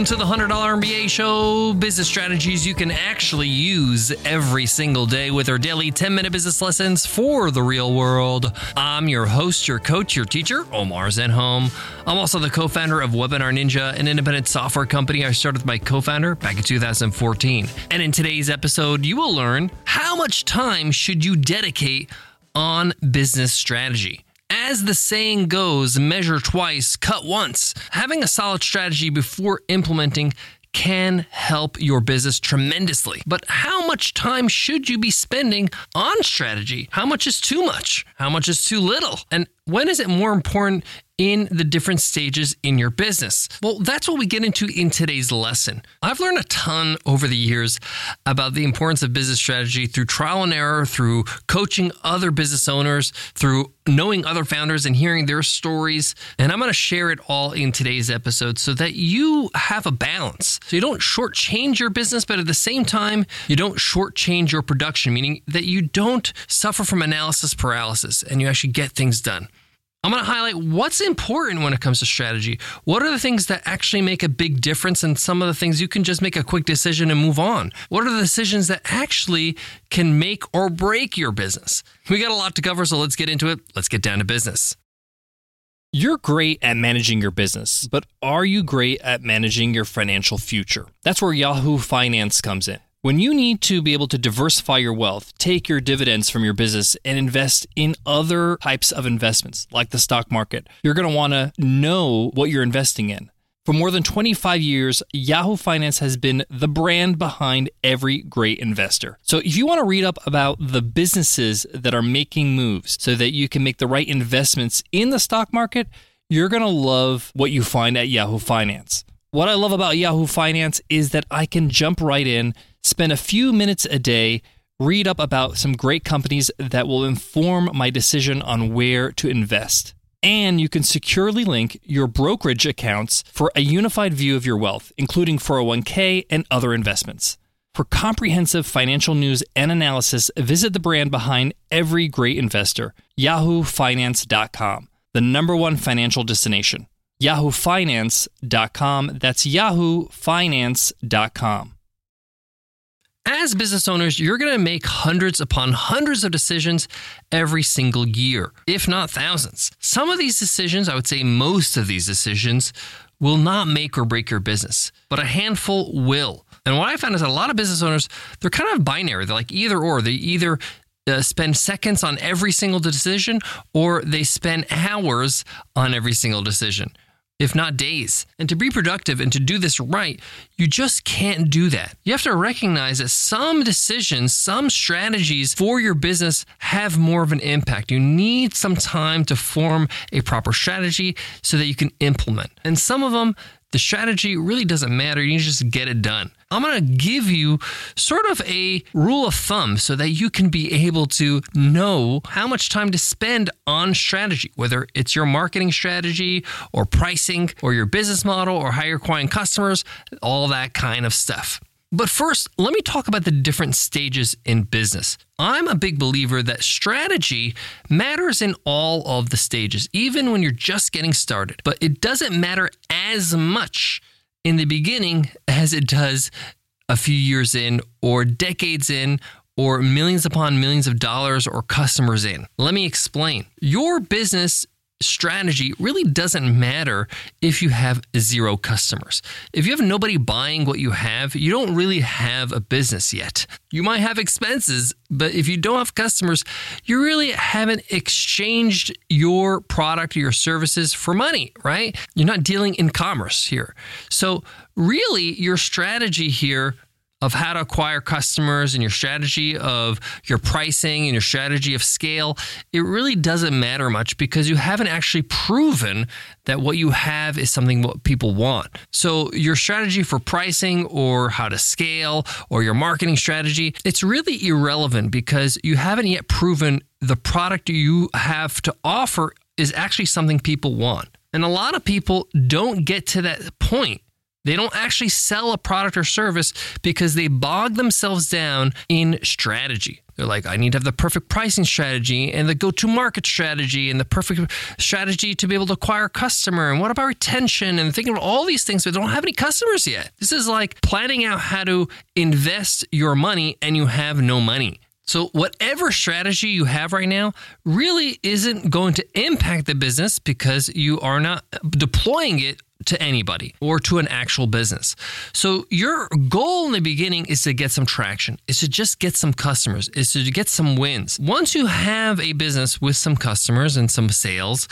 Welcome to the $100 MBA show. Business strategies you can actually use every single day with our daily 10 minute business lessons for the real world. I'm your host, your coach, your teacher, Omar Zenhom. I'm also the co founder of Webinar Ninja, an independent software company I started with my co founder back in 2014. And in today's episode, you will learn how much time should you dedicate on business strategy. As the saying goes, measure twice, cut once. Having a solid strategy before implementing can help your business tremendously. But how much time should you be spending on strategy? How much is too much? How much is too little? And when is it more important in the different stages in your business? Well, that's what we get into in today's lesson. I've learned a ton over the years about the importance of business strategy through trial and error, through coaching other business owners, through knowing other founders and hearing their stories. And I'm going to share it all in today's episode so that you have a balance. So you don't shortchange your business, but at the same time, you don't shortchange your production, meaning that you don't suffer from analysis paralysis and you actually get things done. I'm going to highlight what's important when it comes to strategy. What are the things that actually make a big difference, and some of the things you can just make a quick decision and move on? What are the decisions that actually can make or break your business? We got a lot to cover, so let's get into it. Let's get down to business. You're great at managing your business, but are you great at managing your financial future? That's where Yahoo Finance comes in. When you need to be able to diversify your wealth, take your dividends from your business and invest in other types of investments like the stock market, you're going to want to know what you're investing in. For more than 25 years, Yahoo Finance has been the brand behind every great investor. So if you want to read up about the businesses that are making moves so that you can make the right investments in the stock market, you're going to love what you find at Yahoo Finance. What I love about Yahoo Finance is that I can jump right in spend a few minutes a day, read up about some great companies that will inform my decision on where to invest. And you can securely link your brokerage accounts for a unified view of your wealth, including 401k and other investments. For comprehensive financial news and analysis, visit the brand behind every great investor, yahoofinance.com, the number one financial destination. yahoofinance.com. That's yahoofinance.com. As business owners, you're going to make hundreds upon hundreds of decisions every single year, if not thousands. Some of these decisions, I would say most of these decisions, will not make or break your business, but a handful will. And what I found is a lot of business owners, they're kind of binary. They're like either or. They either uh, spend seconds on every single decision or they spend hours on every single decision if not days. And to be productive and to do this right, you just can't do that. You have to recognize that some decisions, some strategies for your business have more of an impact. You need some time to form a proper strategy so that you can implement. And some of them, the strategy really doesn't matter. You just get it done. I'm going to give you sort of a rule of thumb so that you can be able to know how much time to spend on strategy, whether it's your marketing strategy or pricing or your business model or how you're acquiring customers, all that kind of stuff. But first, let me talk about the different stages in business. I'm a big believer that strategy matters in all of the stages, even when you're just getting started. But it doesn't matter as much in the beginning as it does a few years in, or decades in, or millions upon millions of dollars or customers in. Let me explain. Your business strategy really doesn't matter if you have zero customers. If you have nobody buying what you have, you don't really have a business yet. You might have expenses, but if you don't have customers, you really haven't exchanged your product or your services for money, right? You're not dealing in commerce here. So, really, your strategy here of how to acquire customers and your strategy of your pricing and your strategy of scale, it really doesn't matter much because you haven't actually proven that what you have is something what people want. So your strategy for pricing or how to scale or your marketing strategy, it's really irrelevant because you haven't yet proven the product you have to offer is actually something people want. And a lot of people don't get to that point they don't actually sell a product or service because they bog themselves down in strategy. They're like, I need to have the perfect pricing strategy and the go to market strategy and the perfect strategy to be able to acquire a customer. And what about retention? And thinking about all these things, but they don't have any customers yet. This is like planning out how to invest your money and you have no money. So, whatever strategy you have right now really isn't going to impact the business because you are not deploying it to anybody or to an actual business. So your goal in the beginning is to get some traction, is to just get some customers, is to get some wins. Once you have a business with some customers and some sales,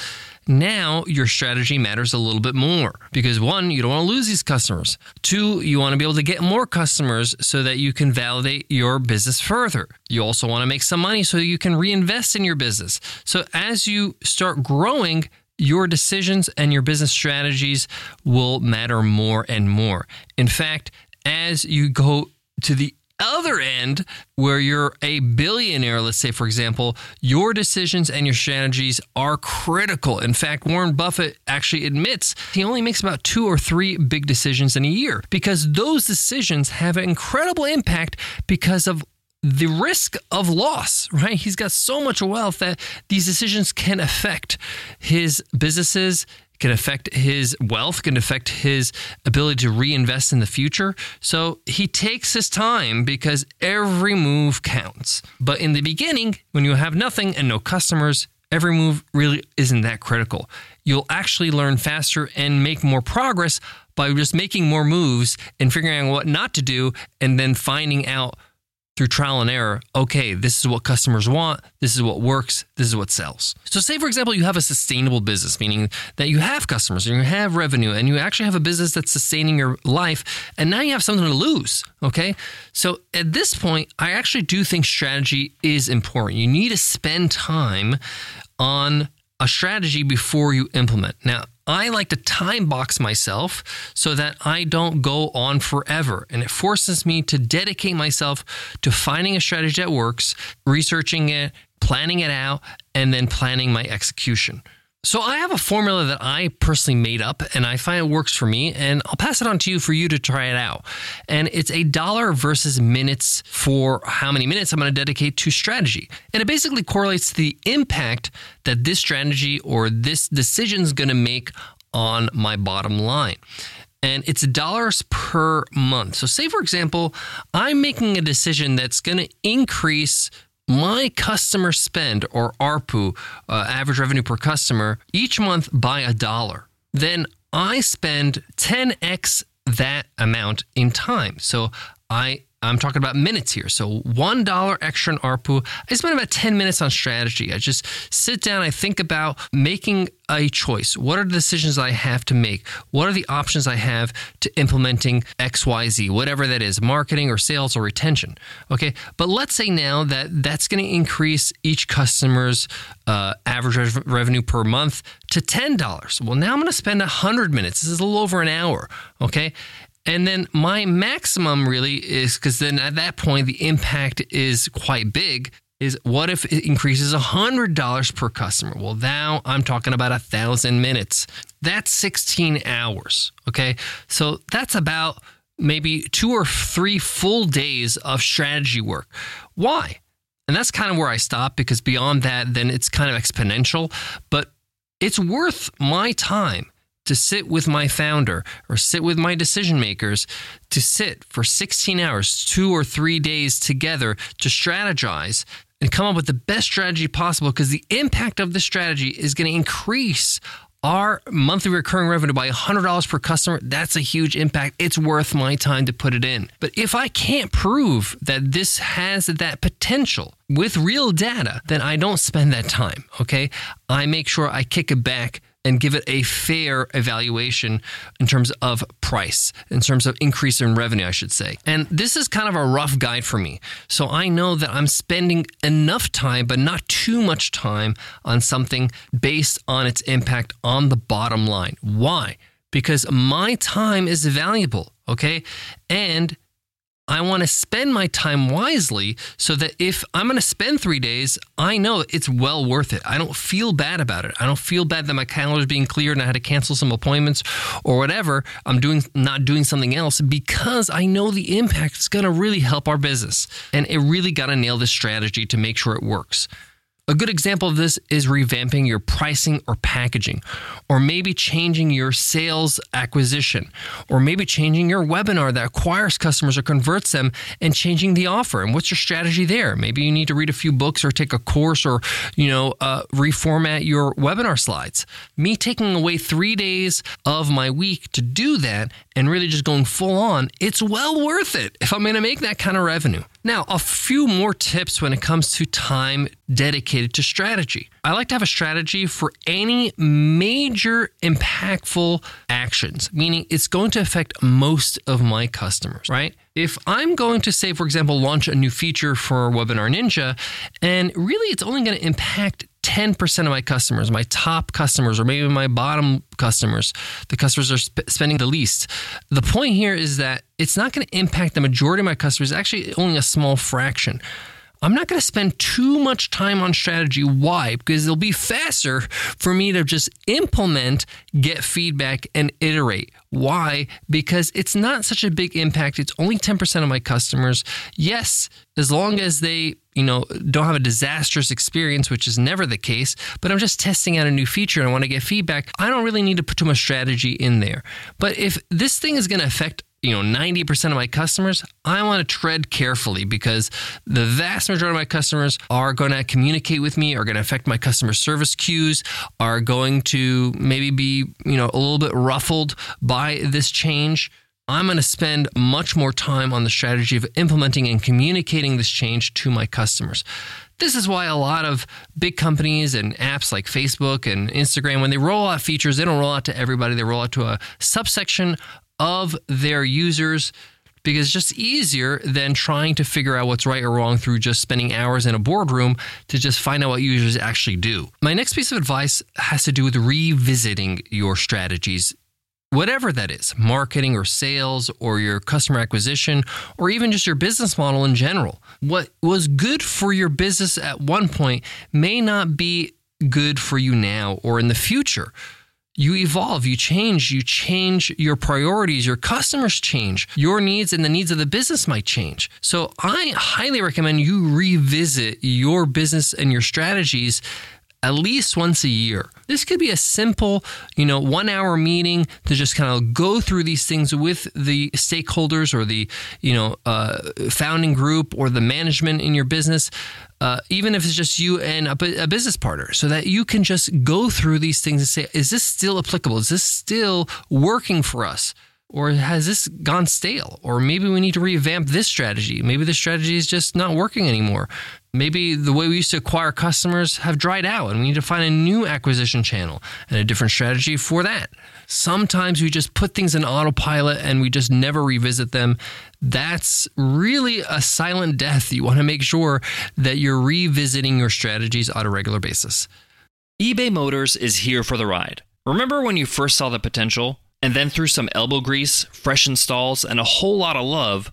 now your strategy matters a little bit more because one, you don't want to lose these customers. Two, you want to be able to get more customers so that you can validate your business further. You also want to make some money so you can reinvest in your business. So as you start growing, your decisions and your business strategies will matter more and more. In fact, as you go to the other end, where you're a billionaire, let's say, for example, your decisions and your strategies are critical. In fact, Warren Buffett actually admits he only makes about two or three big decisions in a year because those decisions have an incredible impact because of the risk of loss, right? He's got so much wealth that these decisions can affect his businesses, can affect his wealth, can affect his ability to reinvest in the future. So he takes his time because every move counts. But in the beginning, when you have nothing and no customers, every move really isn't that critical. You'll actually learn faster and make more progress by just making more moves and figuring out what not to do and then finding out through trial and error, okay, this is what customers want, this is what works, this is what sells. So, say for example, you have a sustainable business, meaning that you have customers and you have revenue and you actually have a business that's sustaining your life, and now you have something to lose, okay? So, at this point, I actually do think strategy is important. You need to spend time on a strategy before you implement. Now, I like to time box myself so that I don't go on forever. And it forces me to dedicate myself to finding a strategy that works, researching it, planning it out, and then planning my execution. So I have a formula that I personally made up and I find it works for me and I'll pass it on to you for you to try it out. And it's a dollar versus minutes for how many minutes I'm going to dedicate to strategy. And it basically correlates to the impact that this strategy or this decision is going to make on my bottom line and it's dollars per month. So, say for example, I'm making a decision that's going to increase my customer spend or ARPU, uh, average revenue per customer, each month by a dollar, then I spend 10x that amount in time. So I I'm talking about minutes here. So $1 extra in ARPU. I spend about 10 minutes on strategy. I just sit down, I think about making a choice. What are the decisions I have to make? What are the options I have to implementing XYZ, whatever that is, marketing or sales or retention? Okay. But let's say now that that's going to increase each customer's uh, average rev- revenue per month to $10. Well, now I'm going to spend 100 minutes. This is a little over an hour. Okay. And then my maximum really is because then at that point, the impact is quite big. Is what if it increases $100 per customer? Well, now I'm talking about a thousand minutes. That's 16 hours. Okay. So that's about maybe two or three full days of strategy work. Why? And that's kind of where I stop because beyond that, then it's kind of exponential, but it's worth my time to sit with my founder or sit with my decision makers to sit for 16 hours, two or three days together to strategize and come up with the best strategy possible because the impact of the strategy is going to increase our monthly recurring revenue by $100 per customer, that's a huge impact. It's worth my time to put it in. But if I can't prove that this has that potential with real data, then I don't spend that time. Okay. I make sure I kick it back and give it a fair evaluation in terms of price, in terms of increase in revenue, I should say. And this is kind of a rough guide for me. So I know that I'm spending enough time, but not too much time on something based on its impact on the bottom line. Why? Because my time is valuable, okay? And I want to spend my time wisely so that if I'm going to spend three days, I know it's well worth it. I don't feel bad about it. I don't feel bad that my calendar is being cleared and I had to cancel some appointments or whatever. I'm doing not doing something else because I know the impact is going to really help our business. And it really got to nail this strategy to make sure it works. A good example of this is revamping your pricing or packaging, or maybe changing your sales acquisition, or maybe changing your webinar that acquires customers or converts them and changing the offer. And what's your strategy there? Maybe you need to read a few books or take a course or, you know, uh, reformat your webinar slides. Me taking away three days of my week to do that and really just going full on, it's well worth it if I'm going to make that kind of revenue. Now, a few more tips when it comes to time dedicated to strategy. I like to have a strategy for any major impactful actions, meaning it's going to affect most of my customers, right? If I'm going to say, for example, launch a new feature for Webinar Ninja, and really it's only going to impact 10% of my customers, my top customers, or maybe my bottom customers, the customers are sp- spending the least. The point here is that it's not going to impact the majority of my customers, actually, only a small fraction. I'm not going to spend too much time on strategy. Why? Because it'll be faster for me to just implement, get feedback, and iterate. Why? Because it's not such a big impact. It's only 10% of my customers. Yes, as long as they, you know, don't have a disastrous experience, which is never the case, but I'm just testing out a new feature and I want to get feedback, I don't really need to put too much strategy in there. But if this thing is going to affect you know 90% of my customers i want to tread carefully because the vast majority of my customers are going to communicate with me are going to affect my customer service queues are going to maybe be you know a little bit ruffled by this change i'm going to spend much more time on the strategy of implementing and communicating this change to my customers this is why a lot of big companies and apps like Facebook and Instagram, when they roll out features, they don't roll out to everybody. They roll out to a subsection of their users because it's just easier than trying to figure out what's right or wrong through just spending hours in a boardroom to just find out what users actually do. My next piece of advice has to do with revisiting your strategies. Whatever that is, marketing or sales or your customer acquisition or even just your business model in general. What was good for your business at one point may not be good for you now or in the future you evolve, you change, you change your priorities, your customers change, your needs and the needs of the business might change. So I highly recommend you revisit your business and your strategies at least once a year. This could be a simple, you know, one hour meeting to just kind of go through these things with the stakeholders or the, you know, uh, founding group or the management in your business. Uh, even if it's just you and a, a, business partner, so that you can just go through these things and say, is this still applicable? Is this still working for us? Or has this gone stale? Or maybe we need to revamp this strategy. Maybe the strategy is just not working anymore. Maybe the way we used to acquire customers have dried out and we need to find a new acquisition channel and a different strategy for that. Sometimes we just put things in autopilot and we just never revisit them. That's really a silent death. You want to make sure that you're revisiting your strategies on a regular basis. eBay Motors is here for the ride. Remember when you first saw the potential? And then through some elbow grease, fresh installs, and a whole lot of love,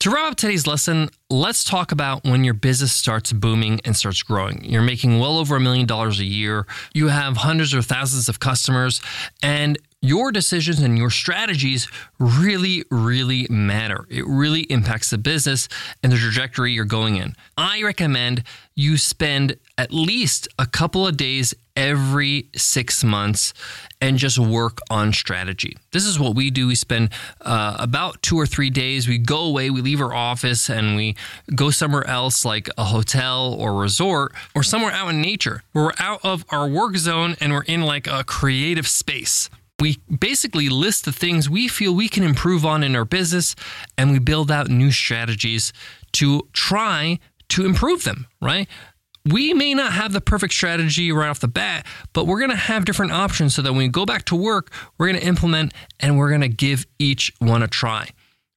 To wrap up today's lesson, let's talk about when your business starts booming and starts growing. You're making well over a million dollars a year, you have hundreds or thousands of customers, and your decisions and your strategies really, really matter. It really impacts the business and the trajectory you're going in. I recommend you spend at least a couple of days every six months and just work on strategy. This is what we do. We spend uh, about two or three days. We go away, we leave our office, and we go somewhere else, like a hotel or resort, or somewhere out in nature. Where we're out of our work zone and we're in like a creative space. We basically list the things we feel we can improve on in our business and we build out new strategies to try to improve them, right? We may not have the perfect strategy right off the bat, but we're going to have different options so that when we go back to work, we're going to implement and we're going to give each one a try.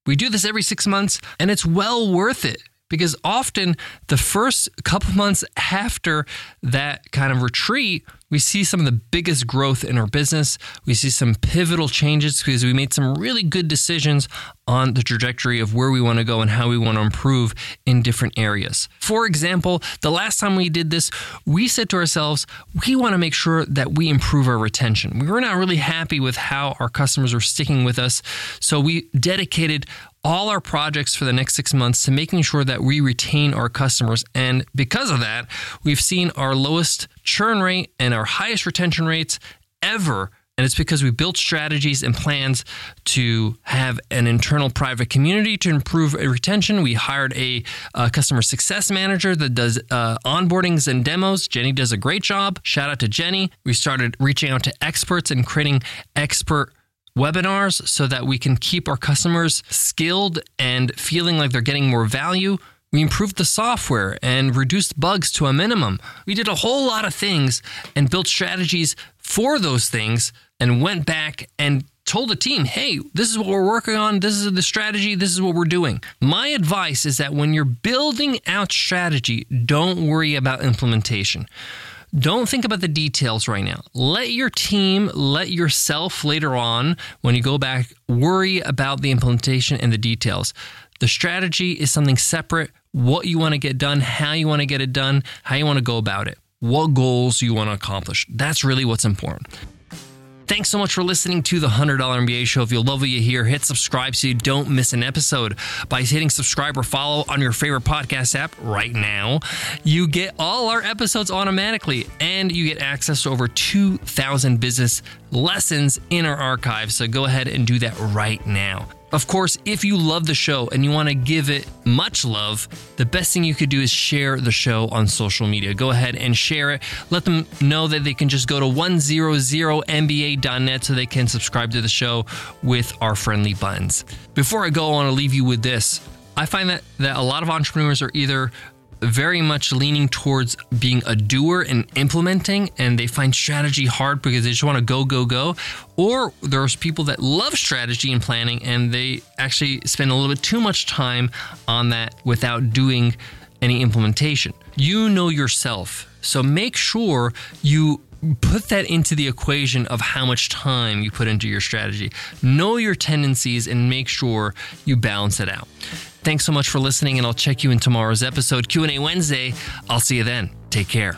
We do this every six months and it's well worth it because often the first couple months after that kind of retreat, we see some of the biggest growth in our business. We see some pivotal changes because we made some really good decisions on the trajectory of where we want to go and how we want to improve in different areas. For example, the last time we did this, we said to ourselves, we want to make sure that we improve our retention. We were not really happy with how our customers were sticking with us. So we dedicated all our projects for the next six months to making sure that we retain our customers. And because of that, we've seen our lowest churn rate and our highest retention rates ever. And it's because we built strategies and plans to have an internal private community to improve retention. We hired a, customer success manager that does uh, onboardings and demos. Jenny does a great job. Shout out to Jenny. We started reaching out to experts and creating expert webinars so that we can keep our customers skilled and feeling like they're getting more value. We improved the software and reduced bugs to a minimum. We did a whole lot of things and built strategies for those things and went back and told the team, hey, this is what we're working on. This is the strategy. This is what we're doing. My advice is that when you're building out strategy, don't worry about implementation. Don't think about the details right now. Let your team, let yourself later on, when you go back, worry about the implementation and the details. The strategy is something separate. What you want to get done, how you want to get it done, how you want to go about it, what goals you want to accomplish. That's really what's important. Thanks so much for listening to the $100 MBA show. If you love what you hear, hit subscribe so you don't miss an episode. By hitting subscribe or follow on your favorite podcast app right now, you get all our episodes automatically and you get access to over 2,000 business lessons in our archive. So go ahead and do that right now. Of course, if you love the show and you want to give it much love, the best thing you could do is share the show on social media. Go ahead and share it. Let them know that they can just go to 100mba.net so they can subscribe to the show with our friendly buttons. Before I go, I want to leave you with this. I find that, that a lot of entrepreneurs are either very much leaning towards being a doer and implementing, and they find strategy hard because they just want to go, go, go. Or there's people that love strategy and planning, and they actually spend a little bit too much time on that without doing any implementation. You know yourself. So make sure you put that into the equation of how much time you put into your strategy. Know your tendencies and make sure you balance it out. Thanks so much for listening, and I'll check you in tomorrow's episode, Q&A Wednesday. I'll see you then. Take care.